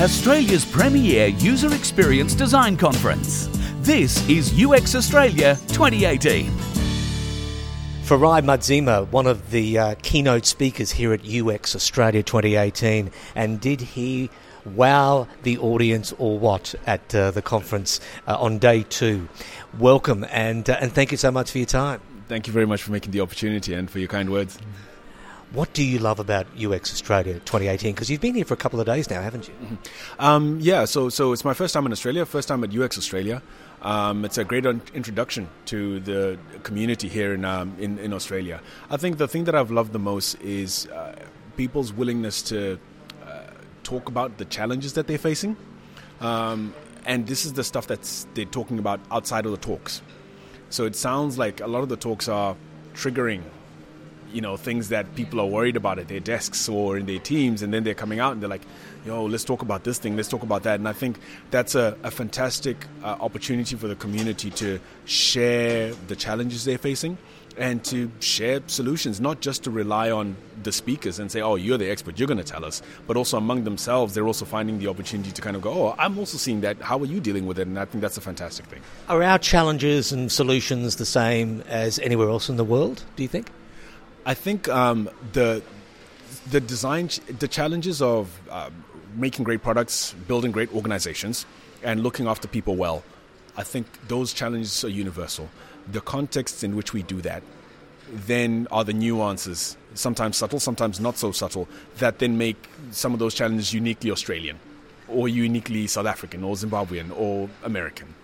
Australia's premier user experience design conference. This is UX Australia 2018. Farai Madzima, one of the uh, keynote speakers here at UX Australia 2018, and did he wow the audience or what at uh, the conference uh, on day two? Welcome and uh, and thank you so much for your time. Thank you very much for making the opportunity and for your kind words. What do you love about UX Australia 2018? Because you've been here for a couple of days now, haven't you? Mm-hmm. Um, yeah, so so it's my first time in Australia, first time at UX Australia. Um, it's a great un- introduction to the community here in, um, in, in Australia. I think the thing that I've loved the most is uh, people's willingness to uh, talk about the challenges that they're facing, um, and this is the stuff that's they're talking about outside of the talks. So it sounds like a lot of the talks are triggering you know things that people are worried about at their desks or in their teams and then they're coming out and they're like yo let's talk about this thing let's talk about that and i think that's a, a fantastic uh, opportunity for the community to share the challenges they're facing and to share solutions, not just to rely on the speakers and say, oh, you're the expert, you're going to tell us, but also among themselves, they're also finding the opportunity to kind of go, oh, I'm also seeing that. How are you dealing with it? And I think that's a fantastic thing. Are our challenges and solutions the same as anywhere else in the world, do you think? I think um, the the design the challenges of uh, making great products, building great organizations, and looking after people well. I think those challenges are universal. The contexts in which we do that then are the nuances, sometimes subtle, sometimes not so subtle, that then make some of those challenges uniquely Australian or uniquely South African or Zimbabwean or American.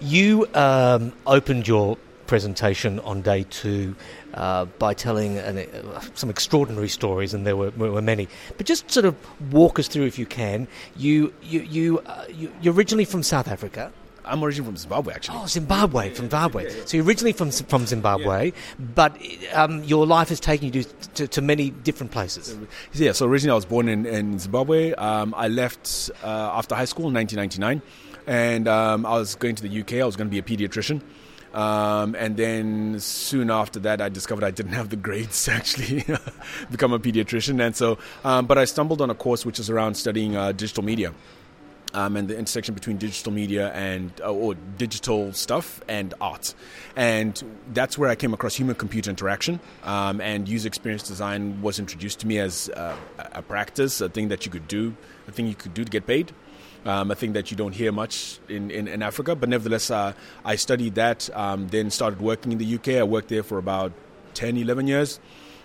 You um, opened your presentation on day two uh, by telling an, uh, some extraordinary stories, and there were, were, many. But just sort of walk us through, if you can. You you you, uh, you you're originally from South Africa. I'm originally from Zimbabwe, actually. Oh, Zimbabwe, from Zimbabwe. Yeah, yeah. So you're originally from from Zimbabwe, yeah. but um, your life has taken you to, to, to, many different places. Yeah. So originally I was born in, in Zimbabwe. Um, I left uh, after high school in 1999, and um, I was going to the UK. I was going to be a pediatrician. Um, and then soon after that, I discovered I didn't have the grades to actually become a pediatrician. And so, um, but I stumbled on a course which is around studying uh, digital media. Um, and the intersection between digital media and uh, or digital stuff and art, and that's where I came across human-computer interaction. Um, and user experience design was introduced to me as uh, a practice, a thing that you could do, a thing you could do to get paid um, a thing that you don't hear much in, in, in Africa. But nevertheless, uh, I studied that, um, then started working in the UK. I worked there for about 10, 11 years,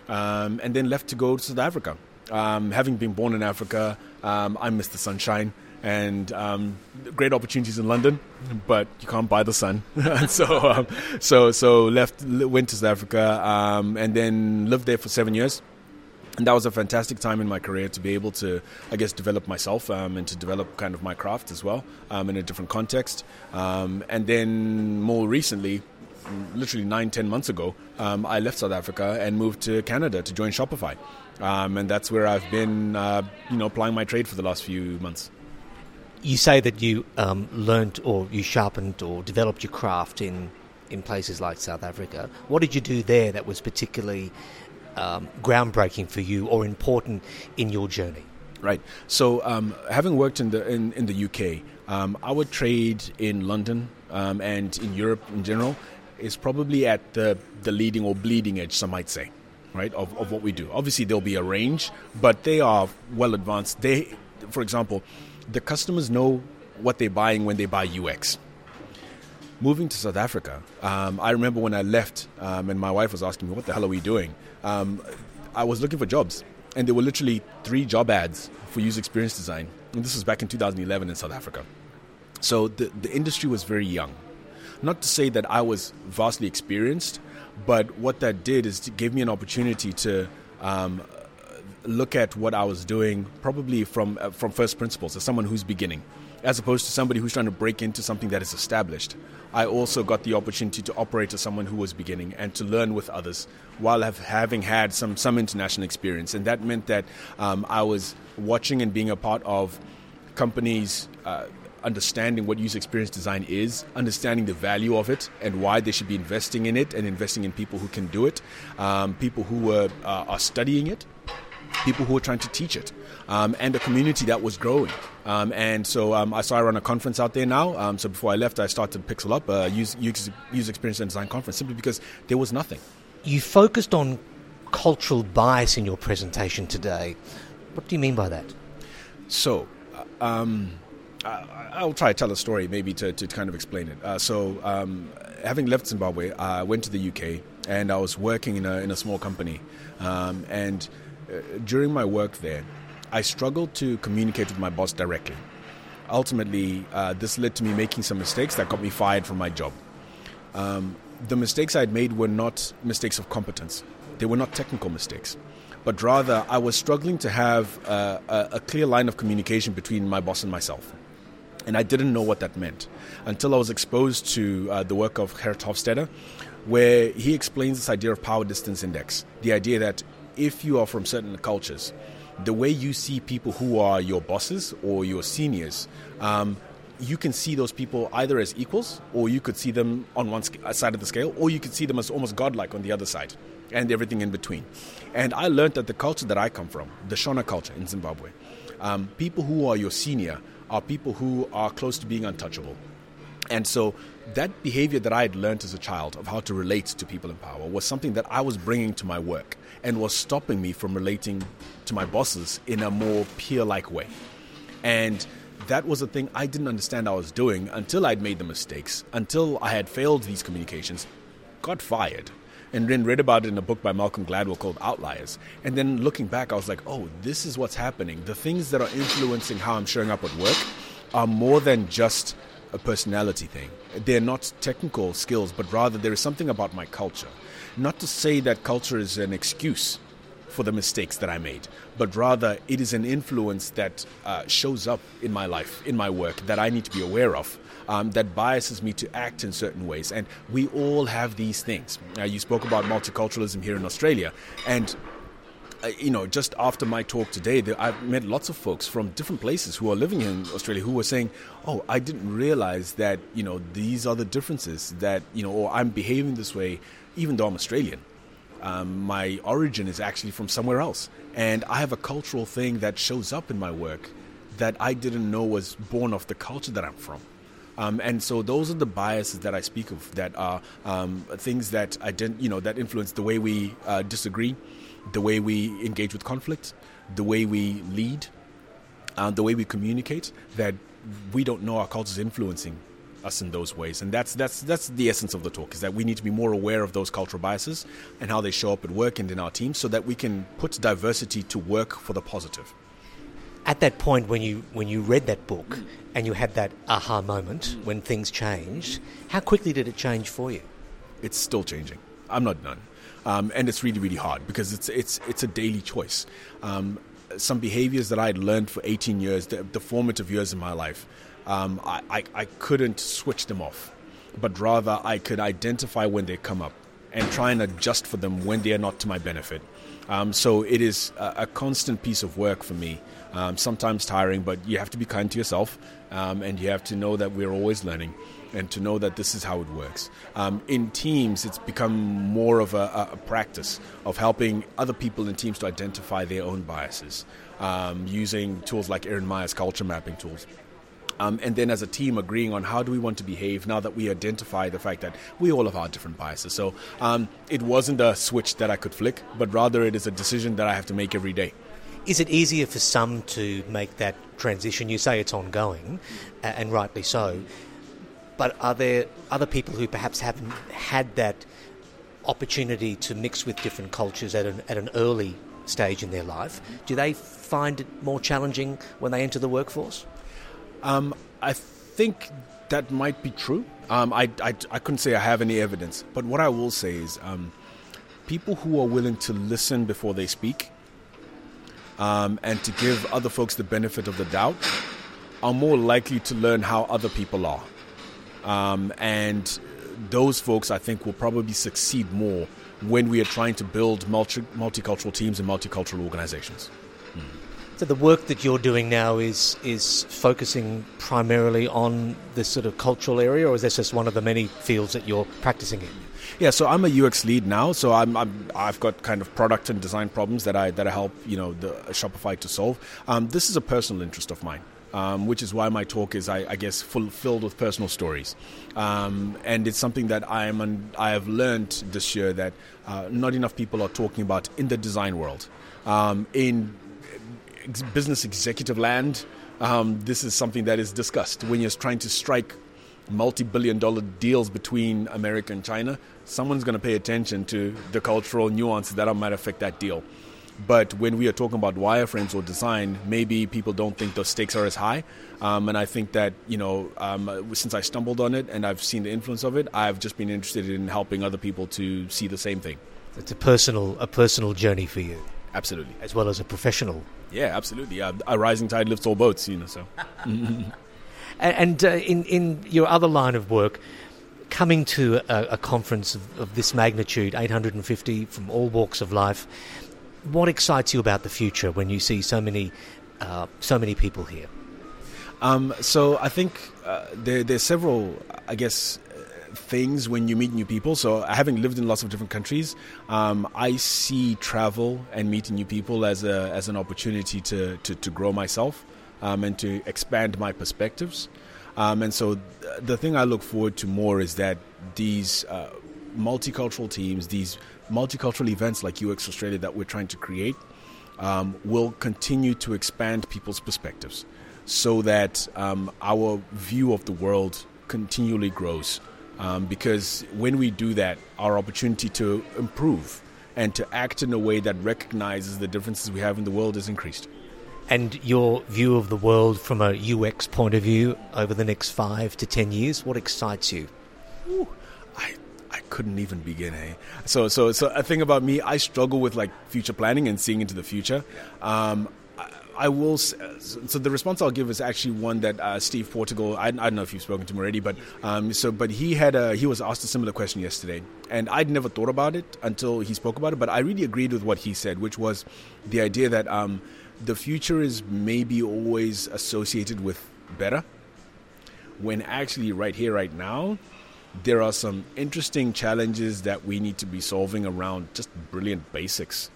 um, and then left to go to South Africa. Um, having been born in Africa, um, I miss the sunshine and um, great opportunities in London, but you can't buy the sun. so, um, so, so left, went to South Africa, um, and then lived there for seven years and that was a fantastic time in my career to be able to, I guess, develop myself um, and to develop kind of my craft as well um, in a different context. Um, and then more recently, literally nine, ten months ago, um, I left South Africa and moved to Canada to join Shopify, um, and that's where I've been, uh, you know, applying my trade for the last few months. You say that you um, learned or you sharpened or developed your craft in in places like South Africa. What did you do there that was particularly um, groundbreaking for you or important in your journey? Right. So, um, having worked in the in, in the UK, um, our trade in London um, and in Europe in general is probably at the the leading or bleeding edge, some might say, right, of, of what we do. Obviously, there'll be a range, but they are well advanced. They, for example, the customers know what they're buying when they buy UX moving to South Africa, um, I remember when I left um, and my wife was asking me, What the hell are we doing? Um, I was looking for jobs. And there were literally three job ads for user experience design. And this was back in 2011 in South Africa. So the, the industry was very young. Not to say that I was vastly experienced, but what that did is it gave me an opportunity to um, look at what I was doing, probably from uh, from first principles, as someone who's beginning as opposed to somebody who's trying to break into something that is established. I also got the opportunity to operate as someone who was beginning and to learn with others while have, having had some, some international experience. And that meant that um, I was watching and being a part of companies. Uh, understanding what user experience design is, understanding the value of it, and why they should be investing in it and investing in people who can do it, um, people who uh, are studying it, people who were trying to teach it, um, and a community that was growing. Um, and so um, I saw I run a conference out there now. Um, so before I left, I started Pixel Up, a user, user experience and design conference, simply because there was nothing. You focused on cultural bias in your presentation today. What do you mean by that? So, uh, um, I, will try to tell a story maybe to, to kind of explain it. Uh, so, um, having left Zimbabwe, I went to the UK and I was working in a, in a small company. Um, and during my work there, I struggled to communicate with my boss directly. Ultimately, uh, this led to me making some mistakes that got me fired from my job. Um, the mistakes I'd made were not mistakes of competence, they were not technical mistakes but rather I was struggling to have a, a, clear line of communication between my boss and myself. And I didn't know what that meant until I was exposed to uh, the work of Geert Hofstede, where he explains this idea of power distance index. The idea that if you are from certain cultures, the way you see people who are your bosses or your seniors, um, you can see those people either as equals, or you could see them on one side of the scale, or you could see them as almost godlike on the other side, and everything in between. And I learned that the culture that I come from, the Shona culture in Zimbabwe, um, people who are your senior are people who are close to being untouchable. And so that behavior that I had learned as a child of how to relate to people in power was something that I was bringing to my work and was stopping me from relating to my bosses in a more peer like way. And that was a thing I didn't understand I was doing until I'd made the mistakes, until I had failed these communications, got fired, and then read about it in a book by Malcolm Gladwell called Outliers. And then looking back, I was like, oh, this is what's happening. The things that are influencing how I'm showing up at work are more than just a personality thing. They're not technical skills, but rather there is something about my culture. Not to say that culture is an excuse for the mistakes that I made, but rather it is an influence that uh, shows up in my life, in my work, that I need to be aware of um, that biases me to act in certain ways. And we all have these things. Uh, you spoke about multiculturalism here in Australia, and you know, just after my talk today, I've met lots of folks from different places who are living in Australia who were saying, "Oh, I didn't realize that you know these are the differences that you know, or I'm behaving this way, even though I'm Australian. Um, my origin is actually from somewhere else, and I have a cultural thing that shows up in my work that I didn't know was born of the culture that I'm from." Um, and so those are the biases that I speak of that are um, things that ident- you know that influence the way we uh, disagree, the way we engage with conflict, the way we lead, uh, the way we communicate. That we don't know our culture is influencing us in those ways, and that's that's that's the essence of the talk. Is that we need to be more aware of those cultural biases and how they show up at work and in our teams, so that we can put diversity to work for the positive at that point when you when you read that book and you had that aha moment when things changed, how quickly did it change for you? It's still changing. I'm not done, um, and it's really really hard because it's it's it's a daily choice. Um, some behaviors that I had learned for 18 years, the, the formative years in my life, um, I, I, I couldn't switch them off, but rather I could identify when they come up and try and adjust for them when they are not to my benefit. Um, so it is a, a, constant piece of work for me um, sometimes tiring, but you have to be kind to yourself um, and you have to know that we're always learning and to know that this is how it works. Um, in teams, it's become more of a, a, practice of helping other people in teams to identify their own biases um, using tools like Erin Meyer's culture mapping tools. Um, and then as a team agreeing on how do we want to behave now that we identify the fact that we all have our different biases. So um, it wasn't a switch that I could flick, but rather it is a decision that I have to make every day. Is it easier for some to make that transition? You say it's ongoing, and rightly so. But are there other people who perhaps haven't had that opportunity to mix with different cultures at an, at an early stage in their life? Do they find it more challenging when they enter the workforce? Um, I think that might be true. Um, I, I, I, couldn't say I have any evidence, but what I will say is um, people who are willing to listen before they speak um, and to give other folks the benefit of the doubt are more likely to learn how other people are. Um, and those folks, I think, will probably succeed more when we are trying to build multi- multicultural teams and multicultural organizations. Hmm. So the work that you're doing now is is focusing primarily on this sort of cultural area, or is this just one of the many fields that you're practicing in? Yeah, so I'm a UX lead now. So I'm, I'm I've got kind of product and design problems that I that I help you know the Shopify to solve. Um, this is a personal interest of mine. Um, which is why my talk is, I, I guess, full, filled with personal stories. Um, and it's something that I am, I have learned this year that uh, not enough people are talking about in the design world. Um, in ex- business executive land, um, this is something that is discussed when you're trying to strike multi-billion dollar deals between America and China. Someone's going to pay attention to the cultural nuances that might affect that deal. But when we are talking about wireframes or design, maybe people don't think the stakes are as high. Um, and I think that, you know, um, since I stumbled on it and I've seen the influence of it, I've just been interested in helping other people to see the same thing. It's a personal, a personal journey for you. Absolutely. As well as a professional. Yeah, absolutely. Uh, a rising tide lifts all boats, you know, so. and uh, in, in your other line of work, coming to a, a conference of, of, this magnitude, 850 from all walks of life, what excites you about the future when you see so many, uh, so many people here? Um, so I think uh, there, there's several, I guess, uh, things when you meet new people. So having lived in lots of different countries, um, I see travel and meeting new people as a as an opportunity to to, to grow myself um, and to expand my perspectives. Um, and so th- the thing I look forward to more is that these uh, multicultural teams, these multicultural events like UX Australia that we're trying to create, um, will continue to expand people's perspectives so that um, our view of the world continually grows. Um, because when we do that, our opportunity to improve and to act in a way that recognizes the differences we have in the world is increased. And your view of the world from a UX point of view over the next five to ten years, what excites you? Ooh, I I couldn't even begin. Eh? So so so a thing about me, I struggle with like future planning and seeing into the future. Um, I will. So the response I'll give is actually one that uh, Steve Portigal. I, I, don't know if you've spoken to him already, but um, so but he had a he was asked a similar question yesterday, and I'd never thought about it until he spoke about it. But I really agreed with what he said, which was the idea that um, the future is maybe always associated with better, when actually right here, right now, there are some interesting challenges that we need to be solving around just brilliant basics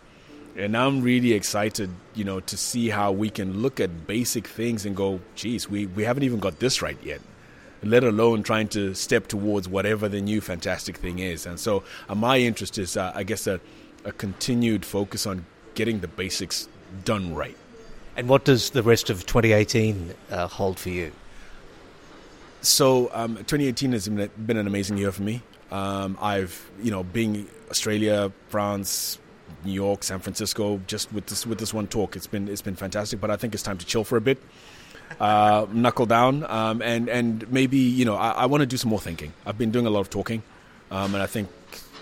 and I'm really excited, you know, to see how we can look at basic things and go, geez, we, we haven't even got this right yet, let alone trying to step towards whatever the new fantastic thing is. And so uh, my interest is, uh, I guess, a, a continued focus on getting the basics done right. And what does the rest of 2018 uh, hold for you? So um, 2018 has been an amazing year for me. Um, I've, you know, being Australia, France, New York, San Francisco, just with this with this one talk. It's been it's been fantastic, but I think it's time to chill for a bit, uh, knuckle down, um, and and maybe you know I, I want to do some more thinking. I've been doing a lot of talking, um, and I think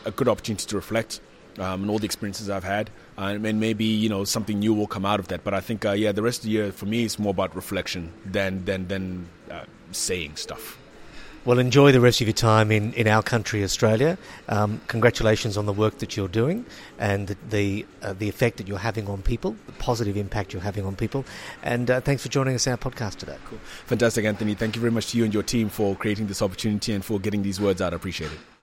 a good opportunity to reflect um, and all the experiences I've had, uh, and maybe you know something new will come out of that. But I think uh, yeah, the rest of the year for me is more about reflection than than than uh, saying stuff. Well, enjoy the rest of your time in, in our country, Australia. Um, congratulations on the work that you're doing and the the, uh, the, effect that you're having on people, the positive impact you're having on people. And uh, thanks for joining us on our podcast today. Cool. Fantastic, Anthony. Thank you very much to you and your team for creating this opportunity and for getting these words out. I appreciate it.